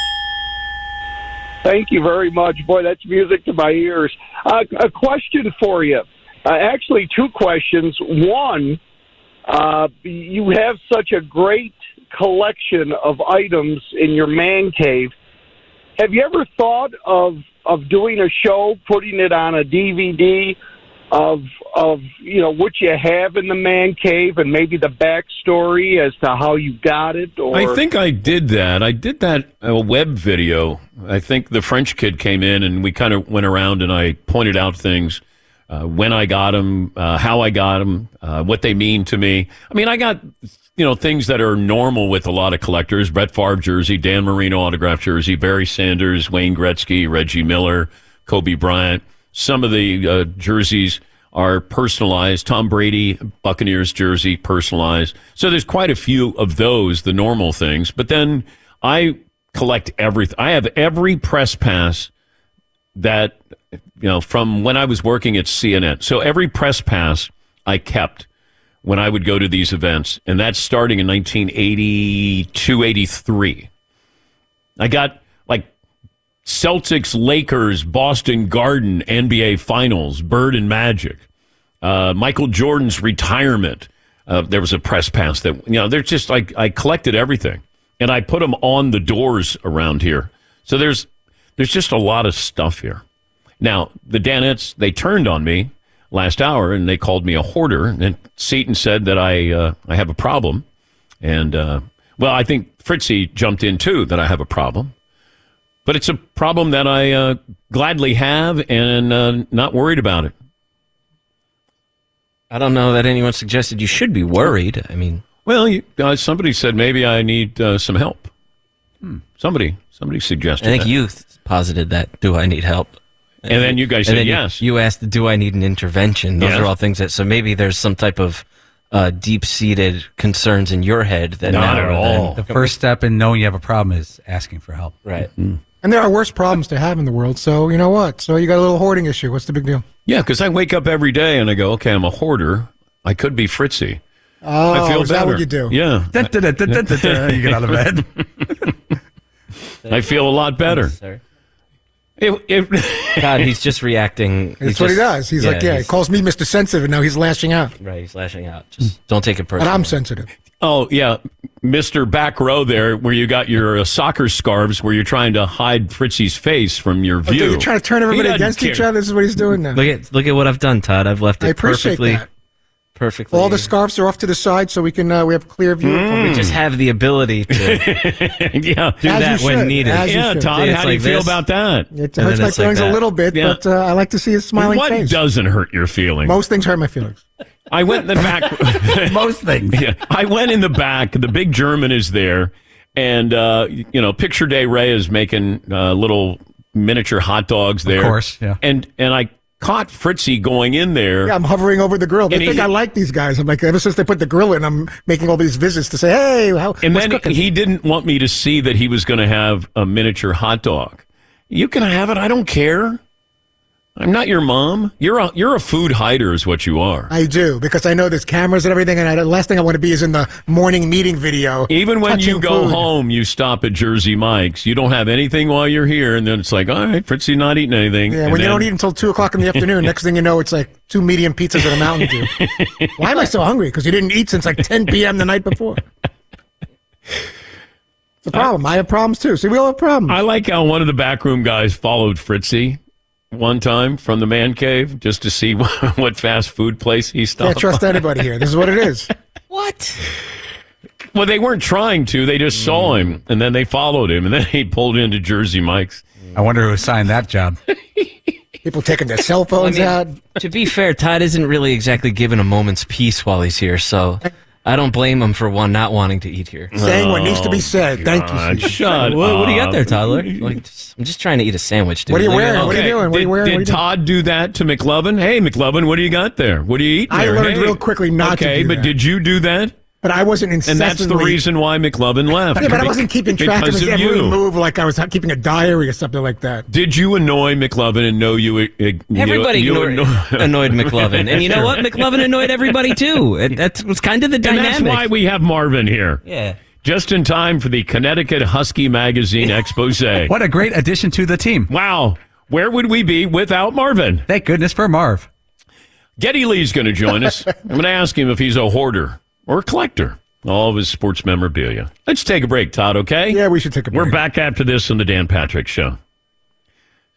Thank you very much, boy. That's music to my ears. Uh, a question for you. Uh, actually, two questions. One, uh, you have such a great collection of items in your man cave. Have you ever thought of of doing a show, putting it on a DVD of of you know what you have in the man cave and maybe the backstory as to how you got it? Or I think I did that. I did that a web video. I think the French kid came in and we kind of went around and I pointed out things. Uh, when I got them, uh, how I got them, uh, what they mean to me. I mean, I got you know things that are normal with a lot of collectors: Brett Favre jersey, Dan Marino autograph jersey, Barry Sanders, Wayne Gretzky, Reggie Miller, Kobe Bryant. Some of the uh, jerseys are personalized. Tom Brady Buccaneers jersey personalized. So there's quite a few of those, the normal things. But then I collect everything. I have every press pass that you know from when I was working at CNN. So every press pass I kept when I would go to these events, and that's starting in 1982, 83. I got Celtics, Lakers, Boston Garden, NBA Finals, Bird and Magic, uh, Michael Jordan's retirement. Uh, there was a press pass that you know. They're just like I collected everything, and I put them on the doors around here. So there's there's just a lot of stuff here. Now the Danettes they turned on me last hour and they called me a hoarder. And Seton said that I uh, I have a problem, and uh, well, I think Fritzy jumped in too that I have a problem. But it's a problem that I uh, gladly have and uh, not worried about it. I don't know that anyone suggested you should be worried. I mean, Well, you, uh, somebody said maybe I need uh, some help. Somebody, somebody suggested. I think that. you th- posited that. Do I need help? And then you guys And said then you- yes. You, asked, "Do I need an intervention?" Those Yes. are all things that. So maybe there's some type of uh, deep-seated concerns in your head that Not now at or then- all. The first step in knowing you have a problem is asking for help. Right. And there are worse problems to have in the world. So you know what? So you got a little hoarding issue. What's the big deal? Yeah, because I wake up every day and I go, okay, I'm a hoarder. I could be Fritzy. Oh, I feel is that better. what you do? Yeah. You get out of bed. I feel a lot better. It, it, God, he's just reacting. That's He's what he does. He's like, yeah, he calls me Mr. Sensitive, and now he's lashing out. Right, he's lashing out. Just don't take it personally. And. I'm sensitive. Oh yeah, Mister Back Row there, where you got your uh, soccer scarves, where you're trying to hide Fritzy's face from your Oh, view. dude, you're trying to turn everybody doesn't against each other. This is what he's doing now. Look at look at what I've done, Todd. I've left it I appreciate perfectly, that. perfectly. All the scarves are off to the side, so we can uh, we have clear view. Mm. we just have the ability to yeah, do As that when needed. as Yeah. Todd, It's how do you like feel this. about that? It And hurts my it's like feelings a little bit, Yeah. but uh, I like to see his smiling what face. What doesn't hurt your feelings? Most things hurt my feelings. I went in the back. Most things. Yeah, I went in the back. The big German is there, and uh, you know, Picture Day Ray is making uh, little miniature hot dogs there. Of course, yeah. And and I caught Fritzy going in there. Yeah, I'm hovering over the grill. They And he- think I like these guys. I'm like, ever since they put the grill in, I'm making all these visits to say, hey, how, and then cooking? he didn't want me to see that he was going to have a miniature hot dog. You can have it. I don't care. I'm not your mom. You're a you're a food hider, is what you are. I do because I know there's cameras and everything, and I, the last thing I want to be is in the morning meeting video. Even when you go food. home, you stop at Jersey Mike's. You don't have anything while you're here, and then it's like, all right, Fritzy not eating anything. Yeah, And when you don't eat until two o'clock in the afternoon, next thing you know, it's like two medium pizzas and a Mountain Dew. Why am I so hungry? Because you didn't eat since like 10 p.m. the night before. It's a problem. I have problems too. See, we all have problems. I like how one of the backroom guys followed Fritzy one time from the man cave just to see what fast food place he stopped. Can't trust by. anybody here. This is what it is. What? Well, they weren't trying to. They just saw Mm. him, and then they followed him, and then he pulled into Jersey Mike's. I wonder who assigned that job. People taking their cell phones I mean, out. To be fair, Todd isn't really exactly given a moment's peace while he's here, so I don't blame him for one not wanting to eat here. Saying what needs to be oh, said. Thank you. God, Steve. shut What, what do you got there. Toddler? Like, just- I'm just trying to eat a sandwich. Dude. What are you wearing? alone. What are you doing? What are you did- wearing? Did What are you doing? Todd do that to McLovin? Hey, McLovin, what do you got there? What are you eating I learned Hey. real quickly not to Okay, but that. did you do that? But I wasn't incessantly. And that's the reason why McLovin left. Yeah, but I wasn't keeping track of because his every you. move like I was keeping a diary or something like that. Did you annoy McLovin and know you? you- you- Everybody you annoyed, anno- annoyed McLovin, and you know what? McLovin annoyed everybody too. And that was kind of the And dynamic. that's why we have Marvin here. yeah. Just in time for the Connecticut Husky Magazine expose. What a great addition to the team. Wow. Where would we be without Marvin? Thank goodness for Marv. Geddy Lee's going to join us. I'm going to ask him if he's a hoarder or a collector. All of his sports memorabilia. Let's take a break, Todd, okay? Yeah, we should take a break. We're back after this on the Dan Patrick Show.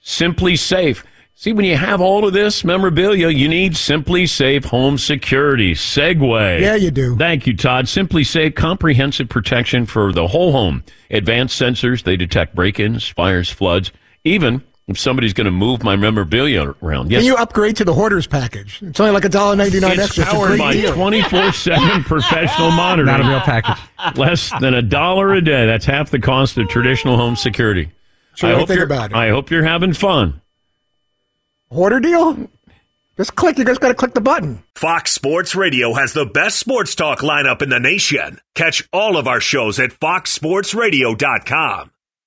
SimpliSafe. See, when you have all of this memorabilia, you need SimpliSafe Home Security. Segue. Yeah, you do. Thank you, Todd. SimpliSafe comprehensive protection for the whole home. Advanced sensors, they detect break ins, fires, floods, even if somebody's going to move my memorabilia around. Yes, Can you upgrade to the hoarders package? It's only like a dollar ninety nine extra. It's a powered by 24 7 professional monitoring. Not a real package. Less than a dollar a day. That's half the cost of traditional home security. Sure, I I hope think you're, about it. I hope you're having fun. Hoarder deal? Just click. You just got to click the button. Fox Sports Radio has the best sports talk lineup in the nation. Catch all of our shows at foxsportsradio.com.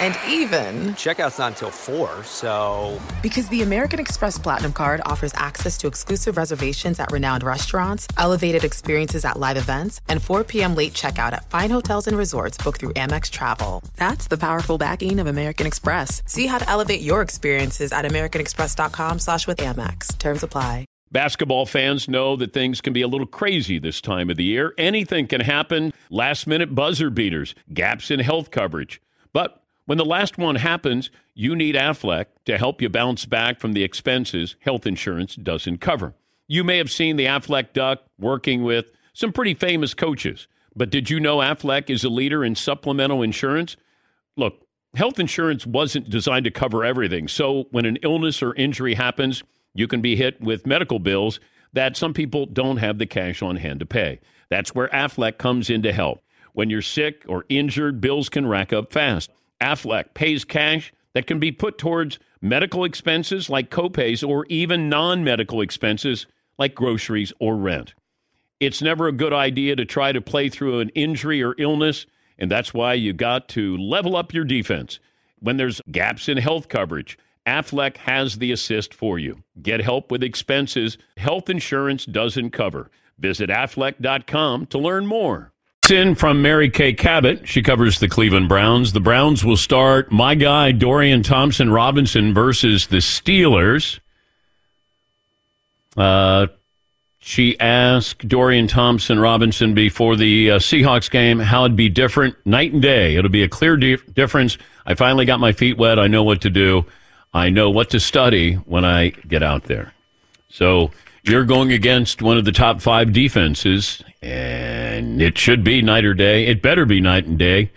And even, Checkout's not until 4, so. because the American Express Platinum card offers access to exclusive reservations at renowned restaurants, elevated experiences at live events, and 4 p.m. late checkout at fine hotels and resorts booked through Amex Travel. That's the powerful backing of American Express. See how to elevate your experiences at americanexpress.com slash with Amex. Terms apply. Basketball fans know that things can be a little crazy this time of the year. Anything can happen. Last minute buzzer beaters, gaps in health coverage. But when the last one happens, you need Aflac to help you bounce back from the expenses health insurance doesn't cover. You may have seen the Aflac Duck working with some pretty famous coaches. But did you know Aflac is a leader in supplemental insurance? Look, health insurance wasn't designed to cover everything. So when an illness or injury happens, you can be hit with medical bills that some people don't have the cash on hand to pay. That's where Aflac comes in to help. When you're sick or injured, bills can rack up fast. Aflac pays cash that can be put towards medical expenses like copays or even non medical expenses like groceries or rent. It's never a good idea to try to play through an injury or illness, and that's why you got to level up your defense. When there's gaps in health coverage, Aflac has the assist for you. Get help with expenses health insurance doesn't cover. Visit aflac.com to learn more. In from Mary Kay Cabot. She covers the Cleveland Browns. The Browns will start my guy Dorian Thompson Robinson versus the Steelers. Uh, she asked Dorian Thompson Robinson before the uh, Seahawks game how it'd be different night and day. It'll be a clear di- difference. I finally got my feet wet. I know what to do. I know what to study when I get out there. So you're going against one of the top five defenses, and it should be night or day. It better be night and day,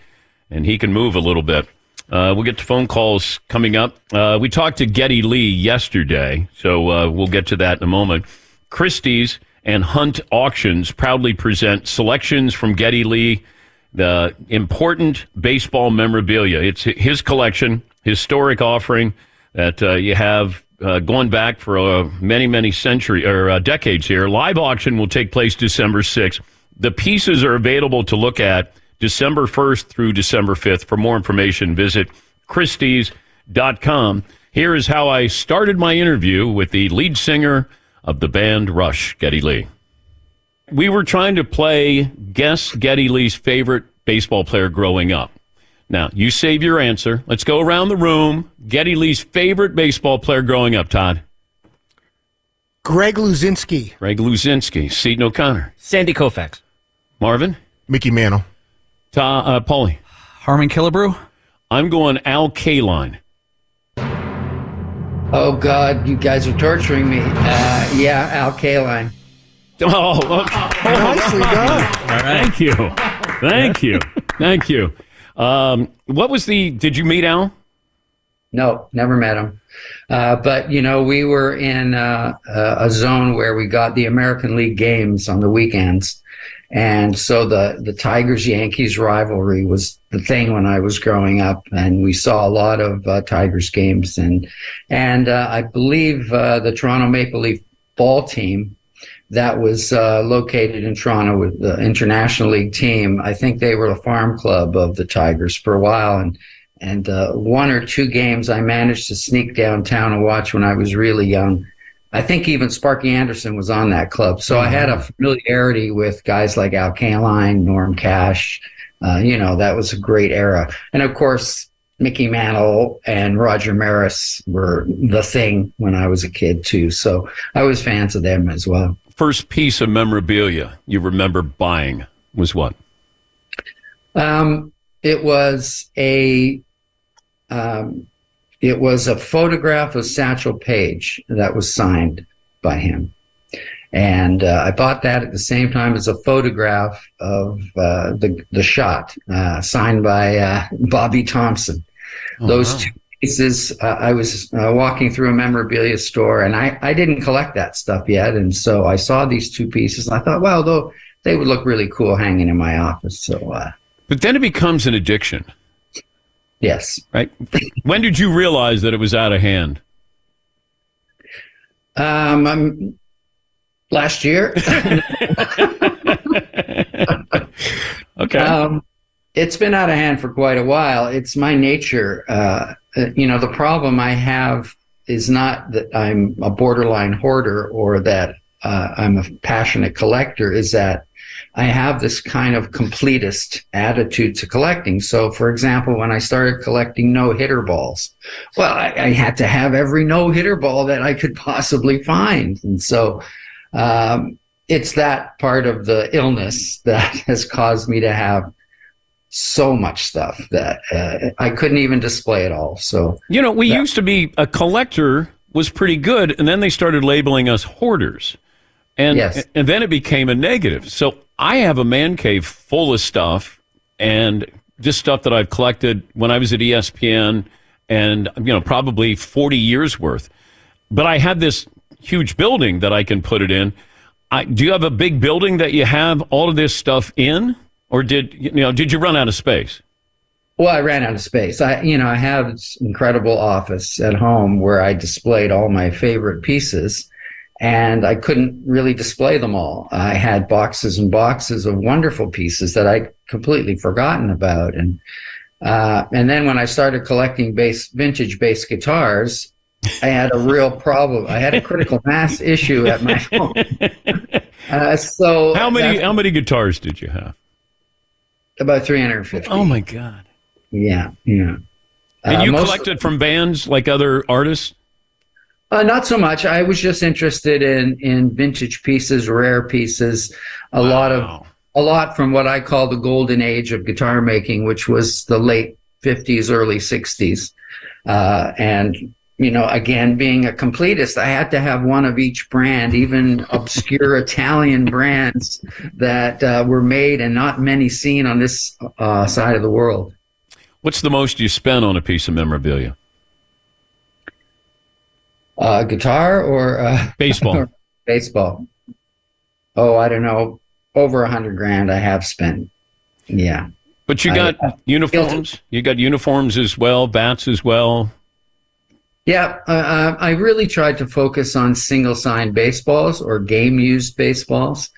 and he can move a little bit. Uh, we'll get to phone calls coming up. Uh, we talked to Geddy Lee yesterday, so uh, we'll get to that in a moment. Christie's and Hunt Auctions proudly present selections from Geddy Lee, the important baseball memorabilia. It's his collection, historic offering that uh, you have uh, going back for uh, many, many centuries or uh, decades here. Live auction will take place December 6th. The pieces are available to look at December 1st through December 5th. For more information, visit Christie's.com. Here is how I started my interview with the lead singer of the band Rush, Geddy Lee. We were trying to play guess Geddy Lee's favorite baseball player growing up. Now, you save your answer. Let's go around the room. Geddy Lee's favorite baseball player growing up, Todd. Greg Luzinski. Greg Luzinski. Seton O'Connor. Sandy Koufax. Marvin. Mickey Mantle. Ta, uh, Paulie. Harmon Killebrew. I'm going Al Kaline. Oh God, you guys are torturing me. Uh, yeah, Al Kaline. Oh, okay. Nicely done. Thank you. Thank you. Thank you. Um, what was the, did you meet Al? No, never met him. Uh, but you know, we were in uh, a zone where we got the American League games on the weekends, and so the the Tigers Yankees rivalry was the thing when I was growing up, and we saw a lot of uh, Tigers games, and and uh, I believe uh, the Toronto Maple Leaf ball team that was uh, located in Toronto with the International League team. I think they were the farm club of the Tigers for a while, and and uh, one or two games I managed to sneak downtown and watch when I was really young. I think even Sparky Anderson was on that club, so I had a familiarity with guys like Al Kaline, Norm Cash. Uh, you know, that was a great era, and of course. Mickey Mantle and Roger Maris were the thing when I was a kid too. So I was fans of them as well. First piece of memorabilia you remember buying was what? Um, it was a um, it was a photograph of Satchel Paige that was signed by him, and uh, I bought that at the same time as a photograph of uh, the the shot uh, signed by uh, Bobby Thomson. Oh, Those wow. two Uh, I was uh, walking through a memorabilia store, and I I didn't collect that stuff yet, and so I saw these two pieces, and I thought, well, though they would look really cool hanging in my office. So. Uh, But then it becomes an addiction. Yes. Right? when did you realize that it was out of hand? Um, I'm, last year. okay. Um, it's been out of hand for quite a while. It's my nature. Uh, uh, you know, the problem I have is not that I'm a borderline hoarder or that uh, I'm a passionate collector, is that I have this kind of completist attitude to collecting. So, for example, when I started collecting no hitter balls, well, I, I had to have every no hitter ball that I could possibly find. And so, um, it's that part of the illness that has caused me to have so much stuff that uh, I couldn't even display it all. So, You know, we used to be a collector was pretty good, and then they started labeling us hoarders. And Yes. and then it became a negative. So I have a man cave full of stuff and just stuff that I've collected when I was at ESPN and you know, probably 40 years worth. But I had this huge building that I can put it in. I, do you have a big building that you have all of this stuff in or did you know, did you run out of space? Well, I ran out of space. I, you know, I have this incredible office at home where I displayed all my favorite pieces, and I couldn't really display them all. I had boxes and boxes of wonderful pieces that I'd completely forgotten about, and uh, and then when I started collecting bass, vintage bass guitars, I had a real problem. I had a critical mass issue at my home. Uh, so How many how many guitars did you have? About 350. Oh my god. Yeah, yeah. And Uh, you most- collected from bands like other artists? Uh, not so much. I was just interested in in vintage pieces, rare pieces, a lot of a lot from what I call the golden age of guitar making, which was the late fifties, early sixties. Uh, and you know, again, being a completist, I had to have one of each brand, even obscure Italian brands that uh, were made and not many seen on this uh, side of the world. What's the most you spent on a piece of memorabilia? Uh, guitar or uh, Baseball. baseball. Oh, I don't know. Over a hundred grand I have spent. Yeah. But you I- got uniforms. You got uniforms as well, bats as well. Yeah, uh, I really tried to focus on single sign baseballs or game used baseballs.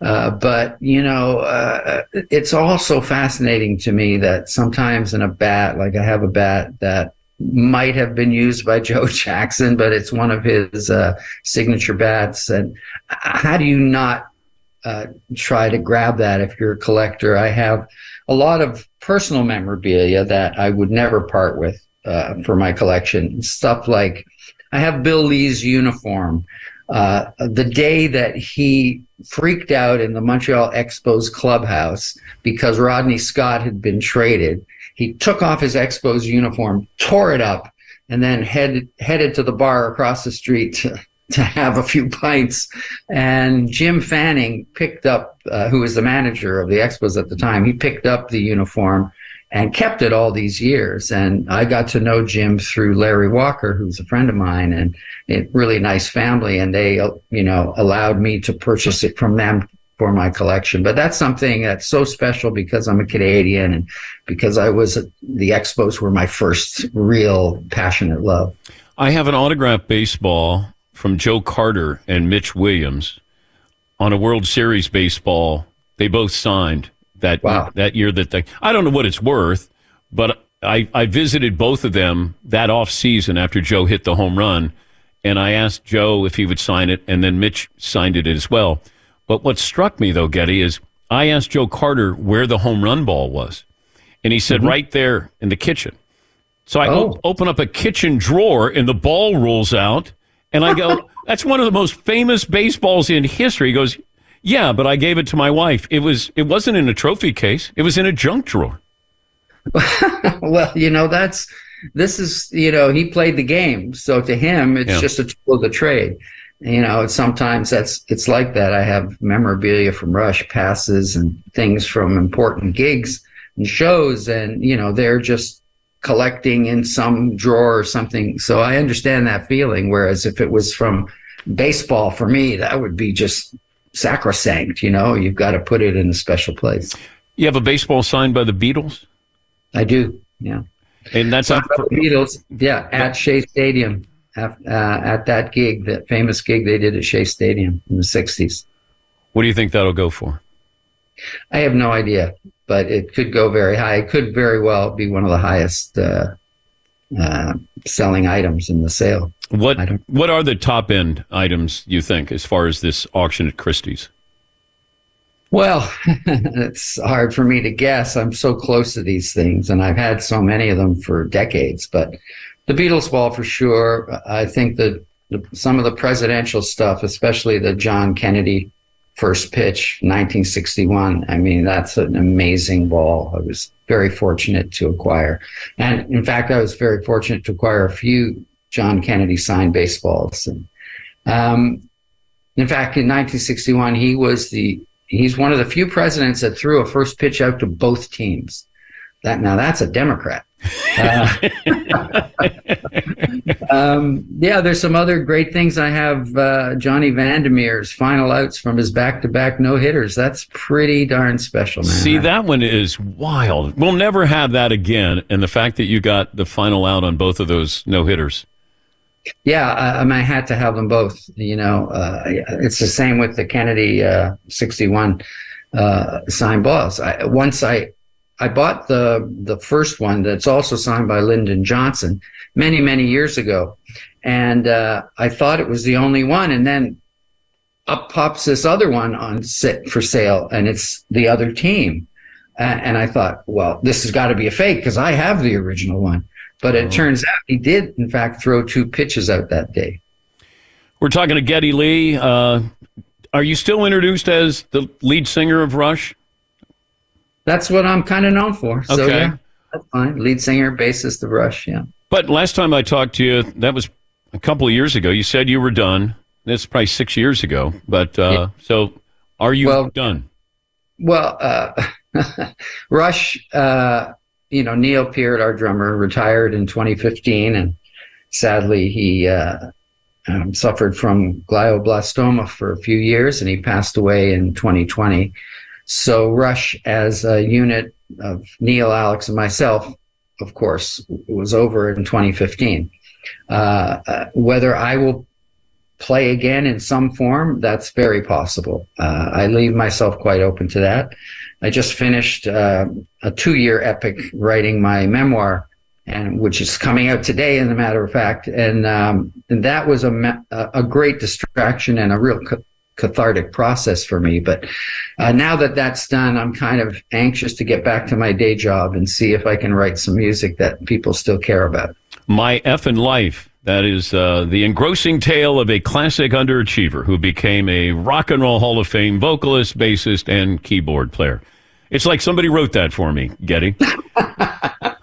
Uh, but, you know, uh, it's also fascinating to me that sometimes in a bat, like I have a bat that might have been used by Joe Jackson, but it's one of his uh, signature bats. And how do you not uh, try to grab that if you're a collector? I have a lot of personal memorabilia that I would never part with uh, for my collection. Stuff like I have Bill Lee's uniform. Uh, the day that he freaked out in the Montreal Expos clubhouse because Rodney Scott had been traded, he took off his Expos uniform, tore it up, and then headed headed to the bar across the street to, to have a few pints. And Jim Fanning picked up, uh, who was the manager of the Expos at the time, he picked up the uniform and kept it all these years. And I got to know Jim through Larry Walker, who's a friend of mine and a really nice family. And they, uh, you know, allowed me to purchase it from them for my collection. But that's something that's so special because I'm a Canadian and because I was, the Expos were my first real passionate love. I have an autographed baseball from Joe Carter and Mitch Williams on a World Series baseball. They both signed that Wow. that year that they. I don't know what it's worth, but I I visited both of them that off season after Joe hit the home run, and I asked Joe if he would sign it, and then Mitch signed it as well. But what struck me though, Geddy, is I asked Joe Carter where the home run ball was, and he said mm-hmm. right there in the kitchen. So I op- oh. open up a kitchen drawer and the ball rolls out, and I go, "That's one of the most famous baseballs in history." He goes, "Yeah, but I gave it to my wife. It was it wasn't in a trophy case. It was in a junk drawer." well, you know, that's this is you know he played the game, so to him it's Yeah. just a tool of the trade. You know, sometimes that's it's like that. I have memorabilia from Rush, passes, and things from important gigs and shows, and you know they're just collecting in some drawer or something. So I understand that feeling. Whereas if it was from baseball, for me, that would be just sacrosanct. You know, you've got to put it in a special place. You have a baseball signed by the Beatles. I do. Yeah. And that's Signed by the Beatles, yeah, at Shea Stadium, at, uh, at that gig, that famous gig they did at Shea Stadium in the '60s. What do you think that'll go for? I have no idea, but it could go very high. It could very well be one of the highest uh, uh, selling items in the sale. What what are the top end items you think as far as this auction at Christie's? Well, it's hard for me to guess. I'm so close to these things, and I've had so many of them for decades. But the Beatles ball for sure. I think that the, some of the presidential stuff, especially the John Kennedy first pitch, 1961. I mean, that's an amazing ball. I was very fortunate to acquire, and in fact, I was very fortunate to acquire a few John Kennedy signed baseballs. And um, in fact, in 1961, he was the he's one of the few presidents that threw a first pitch out to both teams. That now that's a Democrat. Uh, um, yeah, there's some other great things. I have uh, Johnny Vander Meer's final outs from his back-to-back no hitters. That's pretty darn special, man. See, that one is wild. We'll never have that again. And the fact that you got the final out on both of those no hitters. Yeah, I, I, mean, I had to have them both. You know, uh, it's the same with the Kennedy uh, 61 uh, signed balls. I, once I I bought the the first one that's also signed by Lyndon Johnson many many years ago, and uh, I thought it was the only one, and then up pops this other one on sit for sale, and it's the other team, uh, and I thought, well, this has got to be a fake because I have the original one. But it turns out he did, in fact, throw two pitches out that day. We're talking to Geddy Lee. Uh, are you still introduced as the lead singer of Rush? That's what I'm kind of known for. So, Okay. yeah, that's fine. Lead singer, bassist of Rush, yeah. But last time I talked to you, that was a couple of years ago. You said you were done. That's probably six years ago. But uh, so are you Well- done? Well, uh, Rush, uh, you know, Neil Peart, our drummer, retired in 2015, and sadly, he uh, um, suffered from glioblastoma for a few years, and he passed away in 2020. So, Rush, as a unit of Neil, Alex, and myself, of course, was over in 2015. Uh, uh, whether I will play again in some form, that's very possible. Uh, I leave myself quite open to that. I just finished uh, a two-year epic writing my memoir, and which is coming out today, as a matter of fact, and um, and that was a a great distraction and a real ca- cathartic process for me. But uh, now that that's done, I'm kind of anxious to get back to my day job and see if I can write some music that people still care about. My effing life. That is uh, the engrossing tale of a classic underachiever who became a rock and roll Hall of Fame vocalist, bassist, and keyboard player. It's like somebody wrote that for me, Geddy.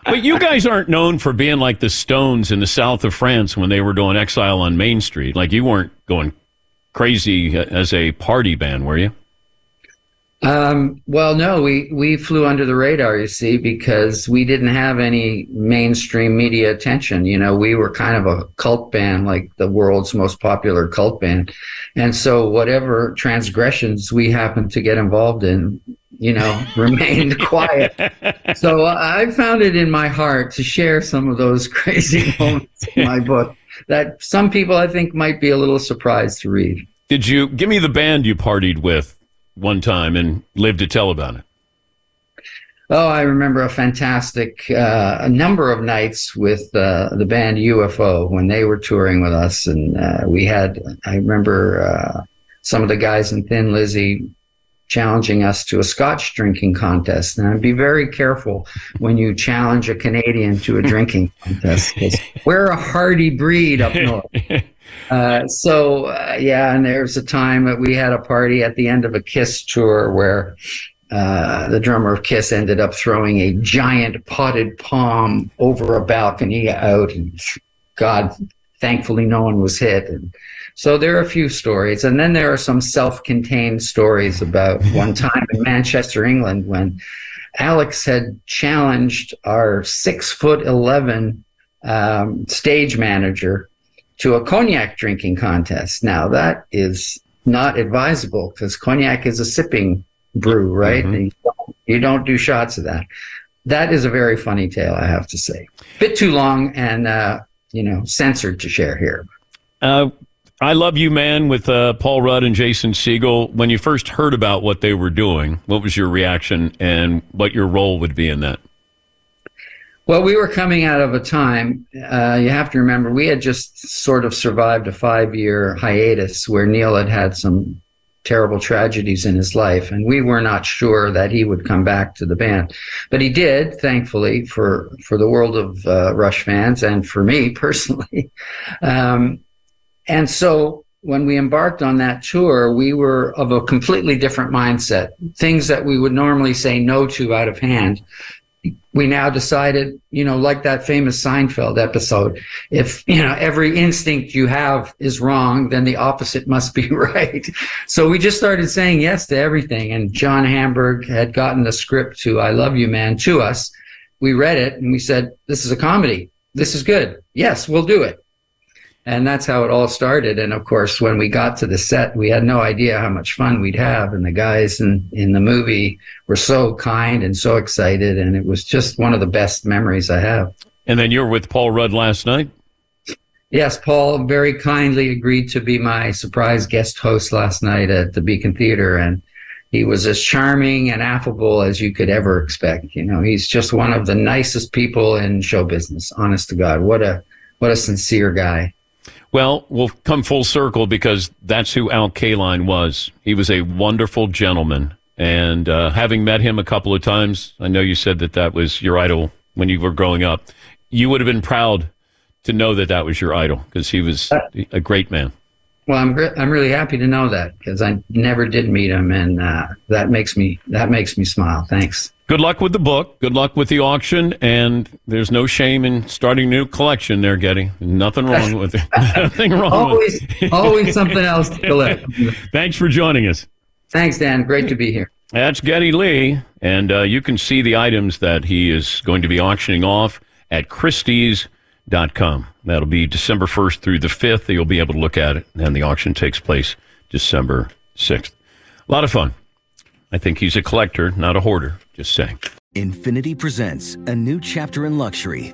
but you guys aren't known for being like the Stones in the south of France when they were doing Exile on Main Street. Like you weren't going crazy as a party band, were you? Um, well, no, we, we flew under the radar, you see, because we didn't have any mainstream media attention. You know, we were kind of a cult band, like the world's most popular cult band. And so whatever transgressions we happened to get involved in, you know, remained quiet. So I found it in my heart to share some of those crazy moments in my book. That some people I think might be a little surprised to read. Did you give me the band you partied with one time and live to tell about it? Oh, I remember a fantastic uh, a number of nights with uh, the band UFO when they were touring with us, and uh, we had. I remember uh, some of the guys in Thin Lizzy challenging us to a Scotch drinking contest, and I'd be very careful when you challenge a Canadian to a drinking contest because we're a hardy breed up north. Uh, so uh, yeah, and there was a time that we had a party at the end of a Kiss tour where uh, the drummer of Kiss ended up throwing a giant potted palm over a balcony out, and God, thankfully, no one was hit. And so there are a few stories, and then there are some self-contained stories about one time in Manchester, England, when Alex had challenged our six foot eleven um, stage manager to a cognac drinking contest. Now that is not advisable because cognac is a sipping brew, right? And you, don't, you don't do shots of that. That is a very funny tale, I have to say. Bit too long and uh, you know censored to share here. Uh, I love you, man, with uh, Paul Rudd and Jason Segel. When you first heard about what they were doing, what was your reaction and what your role would be in that? Well, we were coming out of a time, uh, you have to remember, we had just sort of survived a five year hiatus where Neil had had some terrible tragedies in his life, and we were not sure that he would come back to the band. But he did, thankfully, for, for the world of uh, Rush fans and for me personally. Um, and so when we embarked on that tour, we were of a completely different mindset. Things that we would normally say no to out of hand we now decided, you know, like that famous Seinfeld episode, if, you know, every instinct you have is wrong, then the opposite must be right. So we just started saying yes to everything. And John Hamburg had gotten the script to I Love You Man to us. We read it and we said, this is a comedy. This is good. Yes, we'll do it. And that's how it all started. And of course, when we got to the set, we had no idea how much fun we'd have. And the guys in, in the movie were so kind and so excited. And it was just one of the best memories I have. And then you were with Paul Rudd last night? Yes, Paul very kindly agreed to be my surprise guest host last night at the Beacon Theater. And he was as charming and affable as you could ever expect. You know, he's just one of the nicest people in show business, honest to God. What a, what a sincere guy. Well, we'll come full circle because that's who Al Kaline was. He was a wonderful gentleman. And uh, having met him a couple of times, I know you said that that was your idol when you were growing up. You would have been proud to know that that was your idol because he was a great man. Well, I'm gr- I'm really happy to know that because I never did meet him, and uh, that makes me that makes me smile. Thanks. Good luck with the book. Good luck with the auction. And there's no shame in starting a new collection there, Geddy. Nothing wrong with it. Nothing wrong always, with it. always something else to collect. Thanks for joining us. Thanks, Dan. Great to be here. That's Geddy Lee. And uh, you can see the items that he is going to be auctioning off at Christie's.com. That'll be December 1st through the 5th. You'll be able to look at it. And the auction takes place December 6th. A lot of fun. I think he's a collector, not a hoarder. Just saying. Infiniti presents a new chapter in luxury,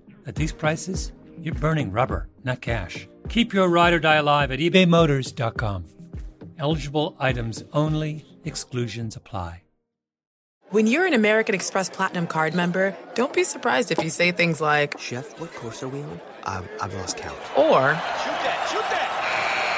at these prices, you're burning rubber, not cash. Keep your ride or die alive at ebaymotors.com. Eligible items only, exclusions apply. When you're an American Express Platinum card member, don't be surprised if you say things like, Chef, what course are we on? I've, I've lost count. or,